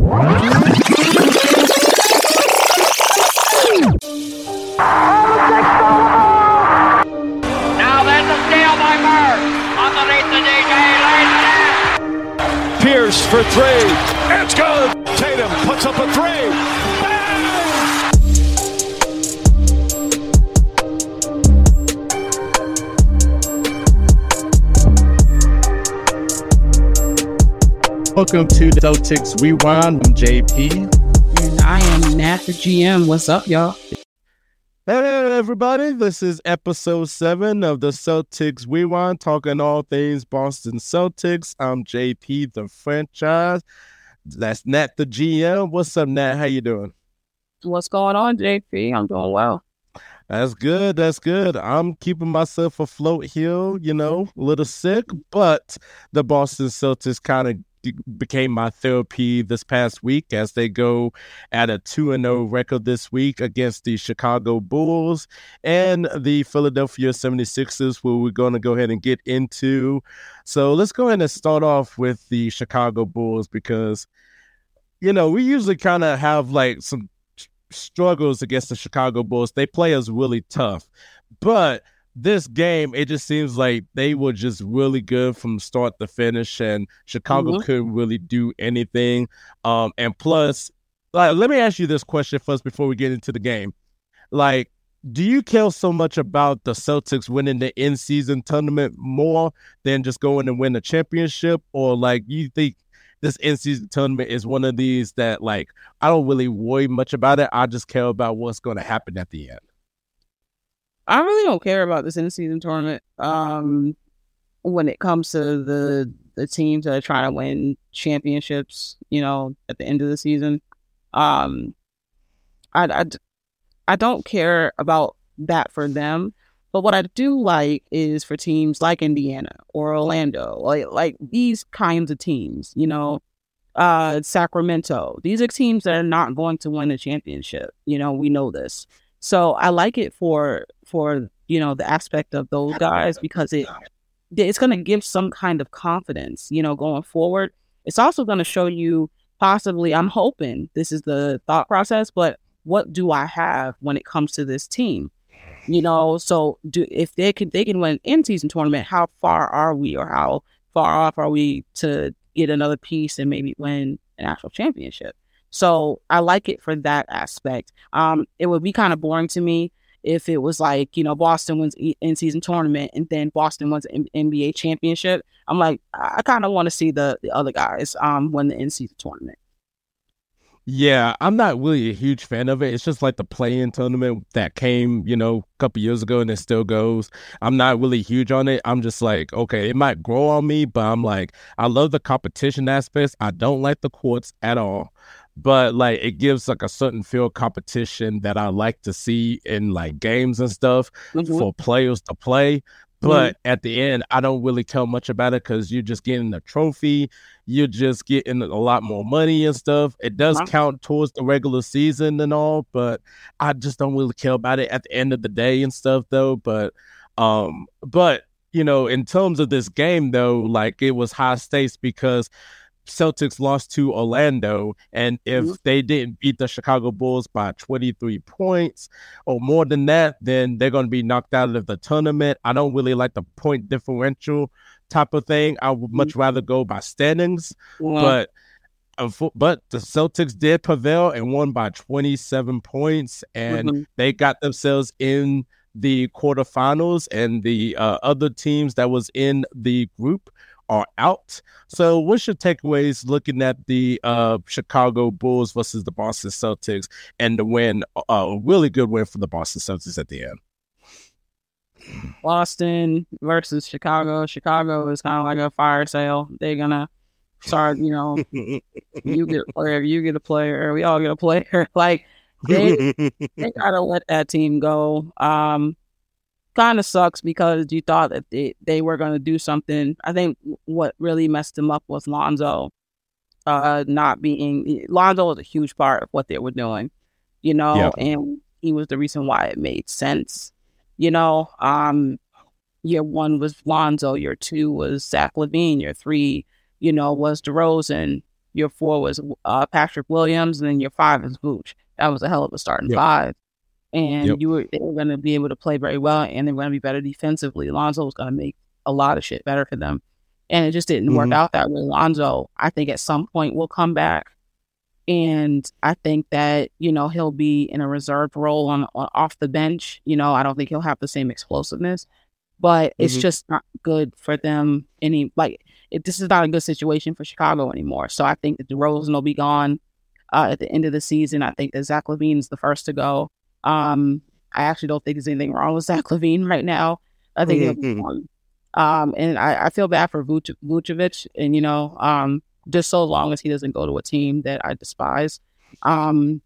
Now Welcome to the Celtics Rewind. I'm JP. And I am Nat the GM. What's up, y'all? Hey, everybody. This is episode seven of the Celtics Rewind, talking all things Boston Celtics. I'm JP, the franchise. That's Nat the GM. What's up, Nat? How you doing? What's going on, JP? I'm doing well. That's good. That's good. I'm keeping myself afloat here, you know, a little sick, but the Boston Celtics kind of became my therapy this past week as they go at a 2 0 record this week against the Chicago Bulls and the Philadelphia 76ers, where we're going to go ahead and get into. So let's go ahead and start off with the Chicago Bulls because, you know, we usually kind of have like some struggles against the Chicago Bulls. They play us really tough, but this game, it just seems like they were just really good from start to finish, and Chicago Mhm. couldn't really do anything. Um, and plus, like, let me ask you this question first before we get into the game. Like, do you care so much about the Celtics winning the in-season tournament more than just going and win a championship, or like you think this in-season tournament is one of these that like I don't really worry much about it. I just care about what's going to happen at the end. I really don't care about this in season tournament. Um, when it comes to the the teams that are trying to win championships, you know, at the end of the season, um, I, I, I don't care about that for them. But what I do like is for teams like Indiana or Orlando, like like these kinds of teams, you know, uh, Sacramento. These are teams that are not going to win a championship. You know, we know this. So I like it for for you know the aspect of those guys because it it's going to give some kind of confidence, you know, going forward. It's also going to show you possibly. I'm hoping this is the thought process, but what do I have when it comes to this team? You know, so do if they can they can win in season tournament, how far are we, or how far off are we to get another piece and maybe win an actual championship? So I like it for that aspect. Um, it would be kind of boring to me if it was like you know Boston wins in season tournament and then Boston wins NBA championship. I'm like I kind of want to see the the other guys um win the in season tournament. Yeah, I'm not really a huge fan of it. It's just like the play-in tournament that came, you know, a couple years ago and it still goes. I'm not really huge on it. I'm just like, okay, it might grow on me, but I'm like, I love the competition aspects. I don't like the courts at all. But like it gives like a certain field competition that I like to see in like games and stuff Mhm. for players to play. But at the end, I don't really tell much about it because you're just getting a trophy. You're just getting a lot more money and stuff. It does Uh-huh. count towards the regular season and all, but I just don't really care about it at the end of the day and stuff though. But um, but you know, in terms of this game though, like it was high stakes because Celtics lost to Orlando, and if Mhm. they didn't beat the Chicago Bulls by 23 points or more than that, then they're going to be knocked out of the tournament. I don't really like the point differential type of thing. I would much rather go by standings, Well, but but the Celtics did prevail and won by 27 points, and mhm. they got themselves in the quarterfinals, and the uh, other teams that was in the group are out. So, what's your takeaways looking at the uh, Chicago Bulls versus the Boston Celtics and the win? uh, A really good win for the Boston Celtics at the end. Boston versus Chicago. Chicago is kind of like a fire sale. They're gonna start, you know, you get a player, you get a player, we all get a player. Like they they gotta let that team go. Um, kind of sucks because you thought that they, they were gonna do something. I think what really messed them up was Lonzo, uh, not being Lonzo was a huge part of what they were doing, you know, Yeah. and he was the reason why it made sense. You know, um, year one was Lonzo, year two was Zach LaVine, year three, you know, was DeRozan, Your four was uh, Patrick Williams, and then your five is Vooch. That was a hell of a starting Yep. five. And Yep. you were they were going to be able to play very well, and they're going to be better defensively. Lonzo was going to make a lot of shit better for them, and it just didn't work Mhm. out that way. Lonzo, I think at some point will come back, and I think that you know he'll be in a reserved role on, on off the bench. You know, I don't think he'll have the same explosiveness, but it's Mhm. just not good for them. Any like it, this is not a good situation for Chicago anymore. So I think that DeRozan will be gone uh, at the end of the season. I think that Zach LaVine is the first to go. Um, I actually don't think there's anything wrong with Zach LaVine right now. I think he'll be Mhm. gone. Um, and I, I feel bad for Vuce- Vucevic, and you know, um, just so long as he doesn't go to a team that I despise. Um,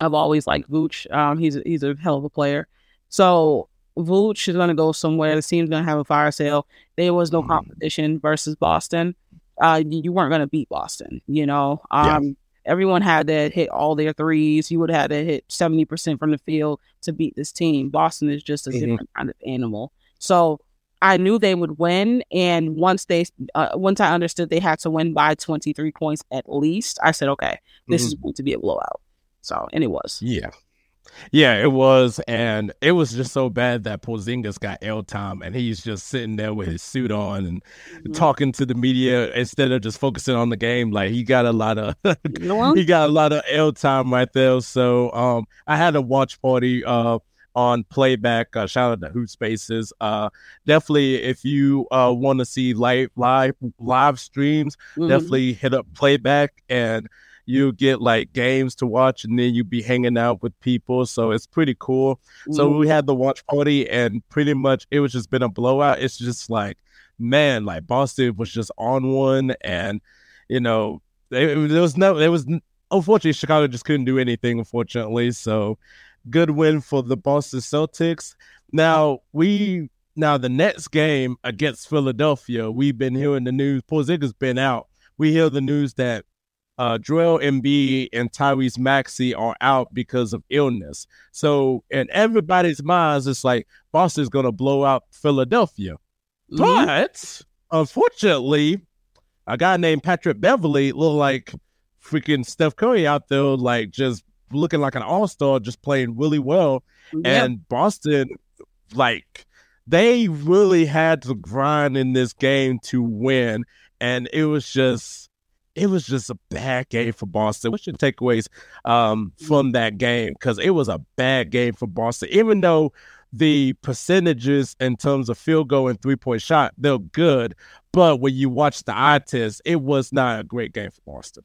I've always liked Vooch. Um, he's a, he's a hell of a player. So Vooch is going to go somewhere. The team's going to have a fire sale. There was no competition versus Boston. Uh, you, weren't going to beat Boston. You know, Yeah. um, everyone had to hit all their threes. You would have had to hit seventy percent from the field to beat this team. Boston is just a Mhm. different kind of animal. So I knew they would win, and once they, uh, once I understood they had to win by twenty three points at least, I said, okay, this is going to be a blowout. So, and it was. Yeah. Yeah, it was, and it was just so bad that Porzingis got L time, and he's just sitting there with his suit on and Mhm. talking to the media instead of just focusing on the game. Like he got a lot of You know what? he got a lot of L time right there. So um, I had a watch party uh on playback. Uh, shout out to Hoot Spaces. Uh, definitely if you uh want to see live live live streams, Mhm. definitely hit up playback and you get like games to watch and then you be hanging out with people so it's pretty cool. So we mm-hmm. had the watch party and pretty much it was just been a blowout. It's just like man like boston was just on one and you know they, there was no there was unfortunately chicago just couldn't do anything unfortunately. So good win for the boston celtics. Now we now the next game against philadelphia we've been hearing the news Porzingis been out. We hear the news that uh, Joel Embiid and Tyrese Maxey are out because of illness. So in everybody's minds, it's like Boston's going to blow out Philadelphia. Mhm. But unfortunately, a guy named Patrick Beverley looked like freaking Steph Curry out there, like just looking like an all star, just playing really well. Yep. And Boston, like, they really had to grind in this game to win. And it was just, it was just a bad game for Boston. What's your takeaways um, from that game? Because it was a bad game for Boston, even though the percentages in terms of field goal and three point shot, they're good. But when you watch the eye test, it was not a great game for Boston.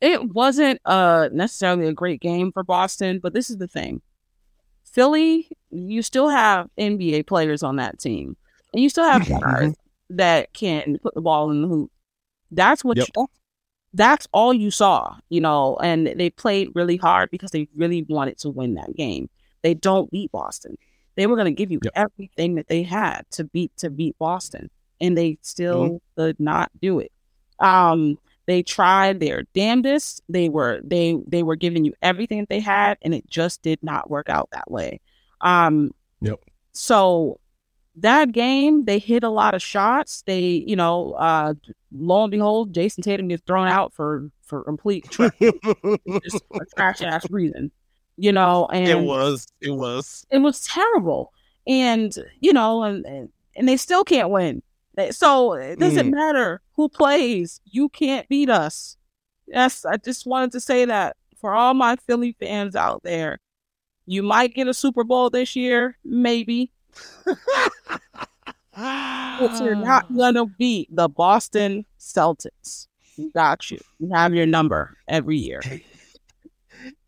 it wasn't uh necessarily a great game for Boston, but this is the thing. Philly, you still have NBA players on that team. And you still have guys that can put the ball in the hoop. That's what Yep. you, that's all you saw, you know, and they played really hard because they really wanted to win that game. They don't beat Boston. They were going to give you Yep. everything that they had to beat to beat Boston, and they still Mm-hmm. did not do it. Um, they tried their damnedest. They were they they were giving you everything that they had, and it just did not work out that way. Um, Yep. So that game, they hit a lot of shots. They, you know, uh, lo and behold, Jayson Tatum gets thrown out for for complete tra- just a trash ass reason. You know, and it was. It was. it was terrible. And you know, and and, and they still can't win. So it doesn't matter who plays. You can't beat us. Yes, I just wanted to say that for all my Philly fans out there. You might get a Super Bowl this year, maybe. But you're not gonna beat the Boston Celtics. Got you. You have your number every year.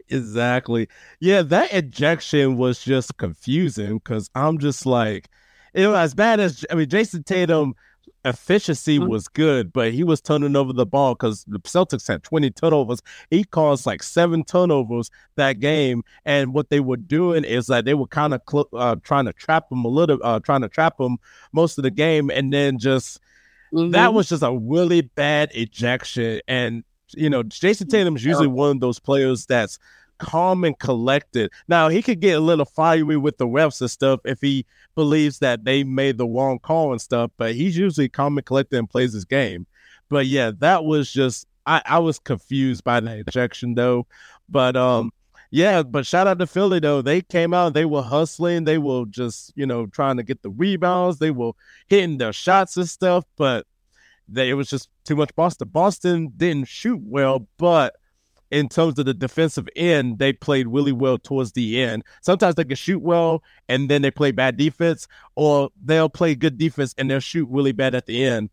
Exactly. Yeah, that ejection was just confusing because I'm just like, it was as bad as I mean, Jayson Tatum efficiency Mhm. was good, but he was turning over the ball because the Celtics had 20 turnovers. He caused like seven turnovers that game, and what they were doing is that they were kind of cl- uh, trying to trap him a little, uh, trying to trap him most of the game, and then just that Mhm. was just a really bad ejection. And, you know, Jayson Tatum's usually one of those players that's calm and collected. Now, he could get a little fiery with the refs and stuff if he believes that they made the wrong call and stuff, but he's usually calm and collected and plays his game. But yeah, that was just I, I was confused by that ejection though. But um, yeah, but shout out to Philly though. They came out, they were hustling, they were just, you know, trying to get the rebounds, they were hitting their shots and stuff, but they, it was just too much Boston. Boston didn't shoot well, but in terms of the defensive end, they played really well towards the end. Sometimes they can shoot well and then they play bad defense, or they'll play good defense and they'll shoot really bad at the end.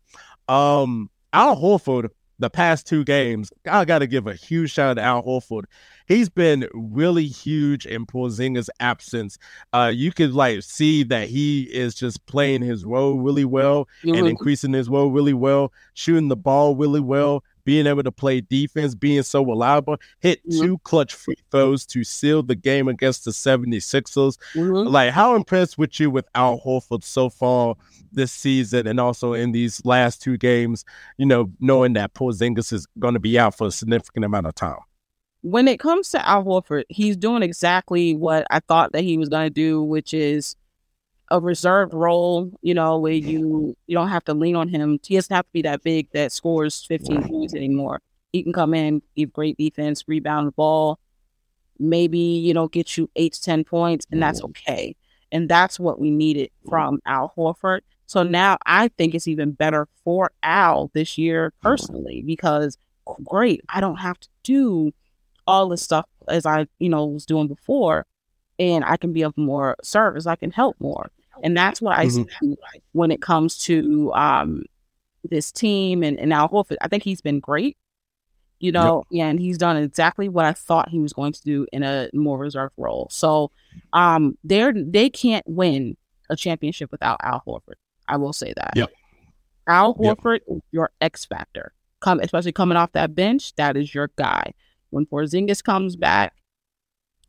Um, Al Horford, the past two games, I got to give a huge shout out to Al Horford. He's been really huge in Porzingis' absence. Uh, you could like see that he is just playing his role really well and increasing his role really well, shooting the ball really well being able to play defense, being so reliable, hit mm-hmm. two clutch free throws to seal the game against the 76ers. Mm-hmm. Like, how impressed with you with Al Horford so far this season and also in these last two games, you know, knowing that Porzingis is going to be out for a significant amount of time? When it comes to Al Horford, he's doing exactly what I thought that he was going to do, which is a reserved role, you know, where you you don't have to lean on him. He doesn't have to be that big that scores 15 points anymore. He can come in, give great defense, rebound the ball, maybe, you know, get you eight to 10 points, and that's mm-hmm. okay. And that's what we needed from Al Horford. So now I think it's even better for Al this year personally because great, I don't have to do all this stuff as I, you know, was doing before and I can be of more service. I can help more. And that's what I mm-hmm. see when it comes to um, this team and, and Al Horford. I think he's been great, you know, yep. and he's done exactly what I thought he was going to do in a more reserved role. So um, they're they can't win a championship without Al Horford. I will say that. Yep. Al Horford, yep. your X factor. Come, especially coming off that bench, that is your guy. When Porzingis comes back,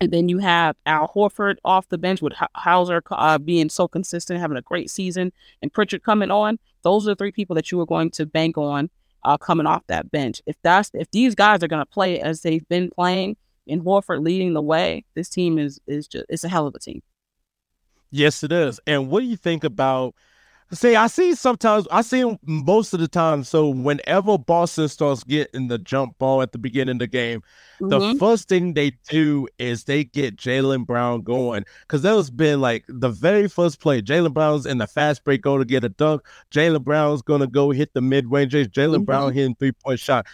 and then you have Al Horford off the bench with Hauser uh, being so consistent, having a great season, and Pritchard coming on. Those are the three people that you are going to bank on uh, coming off that bench. If that's if these guys are going to play as they've been playing, and Horford leading the way, this team is is just it's a hell of a team. Yes, it is. And what do you think about See, I see sometimes, I see most of the time. So, whenever Boston starts getting the jump ball at the beginning of the game, mm-hmm. the first thing they do is they get Jaylen Brown going. Because that has been like the very first play. Jaylen Brown's in the fast break go to get a dunk. Jaylen Brown's going to go hit the mid range. Jaylen mm-hmm. Brown hitting three point shot.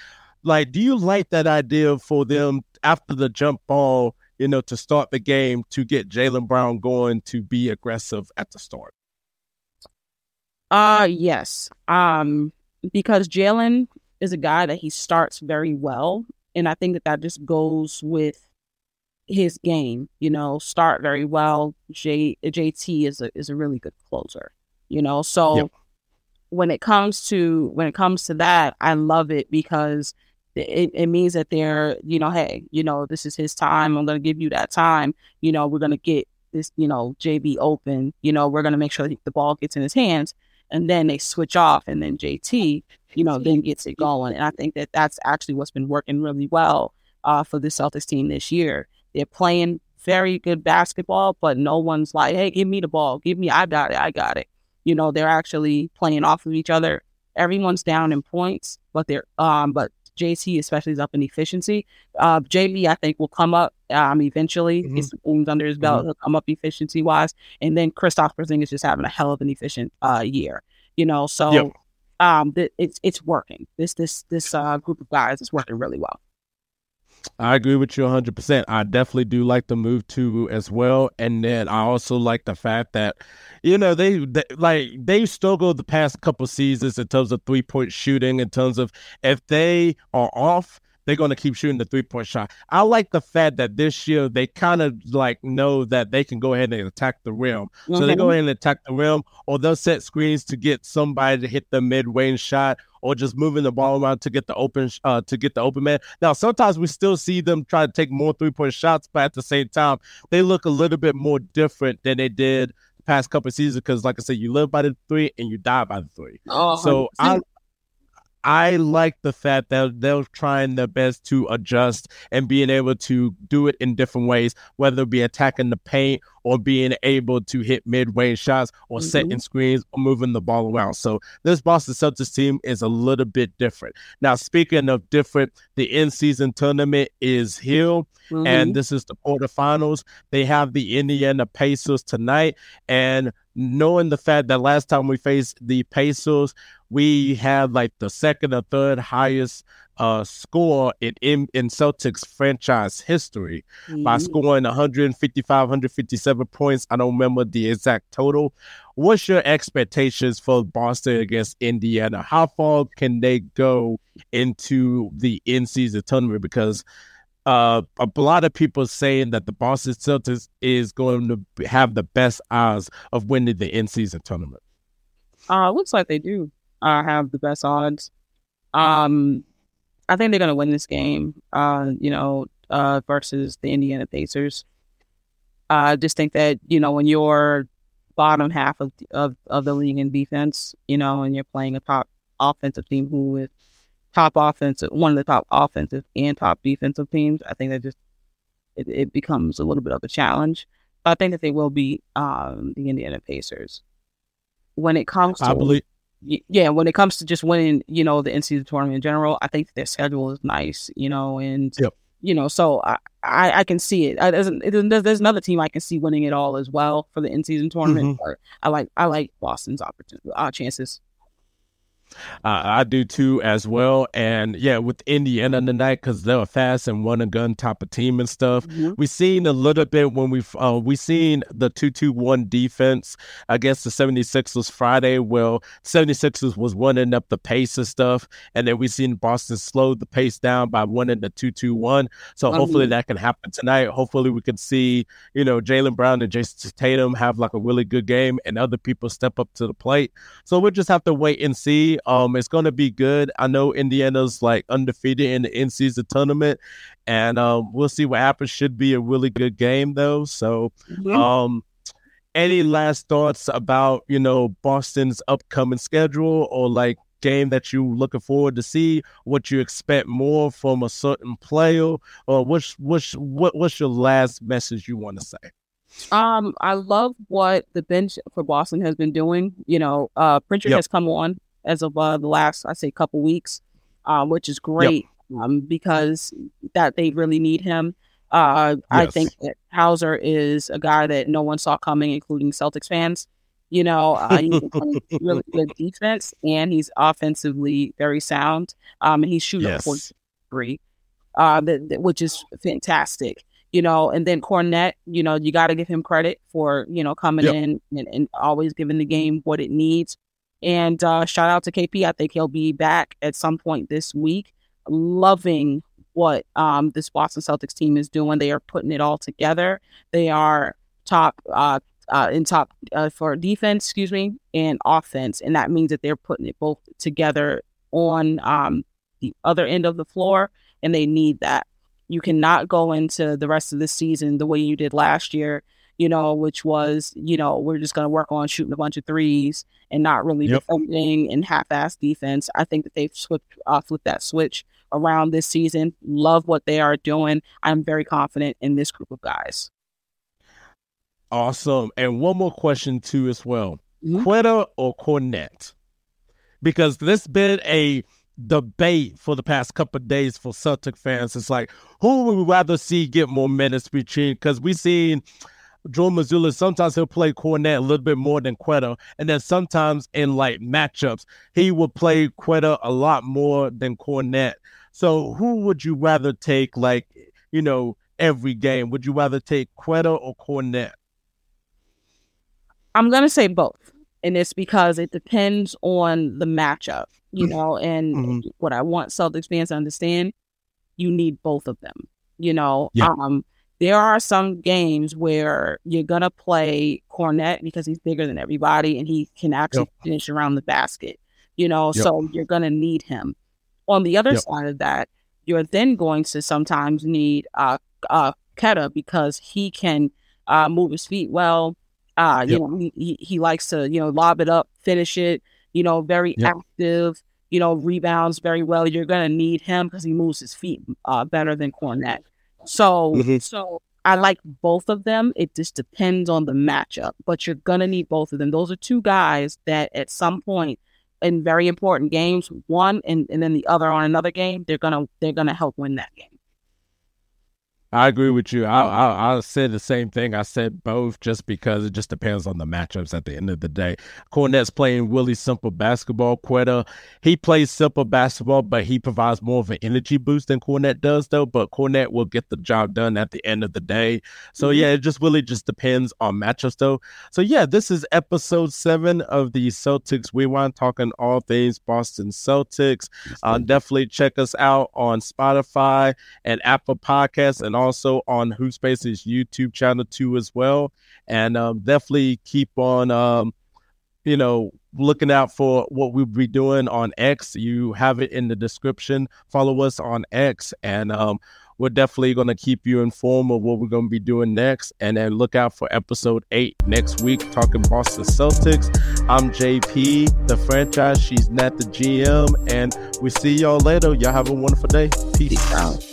Like, do you like that idea for them after the jump ball, you know, to start the game to get Jaylen Brown going to be aggressive at the start? Uh yes. Um because Jaylen is a guy that he starts very well and I think that that just goes with his game, you know, start very well. J JT is a is a really good closer, you know. So yep. when it comes to when it comes to that, I love it because it, it means that they're, you know, hey, you know, this is his time. I'm gonna give you that time. You know, we're gonna get this, you know, JB open. You know, we're gonna make sure the ball gets in his hands and then they switch off and then JT, you know, then gets it going. And I think that that's actually what's been working really well uh, for the Celtics team this year. They're playing very good basketball, but no one's like, hey, give me the ball. Give me, I got it. I got it. You know, they're actually playing off of each other. Everyone's down in points, but they're, um, but JT especially is up in efficiency. Uh, JB, I think, will come up um, eventually. Mm-hmm. Get things under his belt. Mm-hmm. He'll come up efficiency wise. And then Kristaps Porzingis is just having a hell of an efficient uh, year. You know, so yep. um, th- it's it's working. This this this uh, group of guys is working really well. I agree with you 100%. I definitely do like the move too as well. And then I also like the fact that, you know, they, they like they struggled the past couple seasons in terms of three point shooting, in terms of if they are off, they're going to keep shooting the three point shot. I like the fact that this year they kind of like know that they can go ahead and attack the rim. Mm-hmm. So they go mm-hmm. ahead and attack the rim, or they'll set screens to get somebody to hit the mid range shot, or just moving the ball around to get the open uh, to get the open man. Now sometimes we still see them try to take more three point shots, but at the same time they look a little bit more different than they did past couple seasons because like I said, you live by the three and you die by the three. Oh, so I I like the fact that they're trying their best to adjust and being able to do it in different ways, whether it be attacking the paint or being able to hit mid range shots or Mhm. setting screens or moving the ball around. So this Boston Celtics team is a little bit different. Now, speaking of different, the in season tournament is here, Mhm. and this is the quarterfinals. They have the Indiana Pacers tonight, and knowing the fact that last time we faced the Pacers, we had like the second or third highest uh score in in, in Celtics franchise history by Mhm. scoring 155 157 points. I don't remember the exact total. What's your expectations for boston against indiana? How far can they go into the in-season tournament? Because uh, a lot of people saying that the Boston Celtics is going to have the best odds of winning the in-season tournament. Uh, looks like they do uh, have the best odds. Um, I think they're going to win this game. Uh, you know, uh, versus the Indiana Pacers. I just think that you know when you're bottom half of of, of the league in defense, you know, and you're playing a top offensive team who is top offensive, one of the top offensive and top defensive teams. I think that just it, it becomes a little bit of a challenge. But I think that they will beat um, the Indiana Pacers. When it comes to I believe yeah, when it comes to just winning, you know, the in-season tournament in general, I think their schedule is nice, you know, and Yep. you know, so I, I, I can see it. I, there's, there's, there's another team I can see winning it all as well for the in-season tournament. Mm-hmm. But I like I like Boston's opportunity uh, chances. Uh, I do too, as well. And yeah, with Indiana tonight, because they're a fast and one and gun type of team and stuff. Mhm. We seen a little bit when we've uh, we seen the two two one defense against the 76ers Friday. Well, 76ers was running up the pace and stuff, and then we seen Boston slow the pace down by winning the two two one. So hopefully Mhm. that can happen tonight. Hopefully we can see you know Jaylen Brown and Jayson Tatum have like a really good game, and other people step up to the plate. So we'll just have to wait and see. Um, it's going to be good. I know Indiana's like undefeated in the in-season tournament, and um, we'll see what happens. Should be a really good game though. So, um, any last thoughts about you know Boston's upcoming schedule or like game that you looking forward to see? What you expect more from a certain player, or what's what's what what's your last message you want to say? Um, I love what the bench for Boston has been doing. You know, uh, Pritchard Yep. has come on as of uh, the last, I say, couple weeks, um, which is great um, because that they really need him. Uh, I think that Hauser is a guy that no one saw coming, including Celtics fans. You know, uh, he's playing really good defense and he's offensively very sound. Um, and he's shooting Yes. a 43, uh, that, that- which is fantastic you know, and then Kornet, you know, you got to give him credit for, you know, coming Yep. in and, and always giving the game what it needs. And uh, shout out to KP. I think he'll be back at some point this week. Loving what um, this Boston Celtics team is doing. They are putting it all together. They are top uh, uh, in top uh, for defense, excuse me, and offense, and that means that they're putting it both together on um, the other end of the floor, and they need that. You cannot go into the rest of the season the way you did last year, you know, which was, you know, we're just going to work on shooting a bunch of threes and not really Yep. defending and half-ass defense. I think that they've flipped, uh, flipped that switch around this season. Love what they are doing. I'm very confident in this group of guys. Awesome. And one more question too, as well. Mhm. Queta or Kornet? Because this been a debate for the past couple of days for Celtic fans. It's like, who would we rather see get more minutes between? Because we seen Joe Mazzulla, sometimes he'll play Kornet a little bit more than Queta. And then sometimes in like matchups, he will play Queta a lot more than Kornet. So who would you rather take, like, you know, every game? Would you rather take Queta or Kornet? I'm gonna say both, and it's because it depends on the matchup, you know. And Mhm. what I want Celtics fans to understand, you need both of them. You know, Yeah. um, there are some games where you're gonna play Kornet because he's bigger than everybody and he can actually finish around the basket. You know, Yep. so you're gonna need him. On the other Yep. side of that, you're then going to sometimes need uh uh Queta because he can uh move his feet well. Uh, you Yep. know, he, he he likes to, you know, lob it up, finish it, you know, very Yep. active, you know, rebounds very well. You're gonna need him because he moves his feet uh better than Kornet. So Mhm. so I like both of them. It just depends on the matchup, but you're gonna need both of them. Those are two guys that at some point in very important games, one and, and then the other on another game, they're gonna they're gonna help win that game. I agree with you. I, I I said the same thing. I said both just because it just depends on the matchups at the end of the day. Kornet's playing really simple basketball. Queta, he plays simple basketball, but he provides more of an energy boost than Kornet does, though. But Kornet will get the job done at the end of the day. So mm-hmm. yeah, it just really just depends on matchups, though. So yeah, this is episode seven of the Celtics We Rewind, talking all things Boston Celtics. Uh, definitely check us out on Spotify and Apple Podcasts and also on Hoop Space's YouTube channel too as well. And um, definitely keep on, um, you know, looking out for what we'll be doing on X. You have it in the description. Follow us on X, and um, we're definitely going to keep you informed of what we're going to be doing next. And then look out for episode eight next week, talking Boston Celtics. I'm JP, the franchise. She's Nat, the GM. And we see y'all later. Y'all have a wonderful day. Peace out.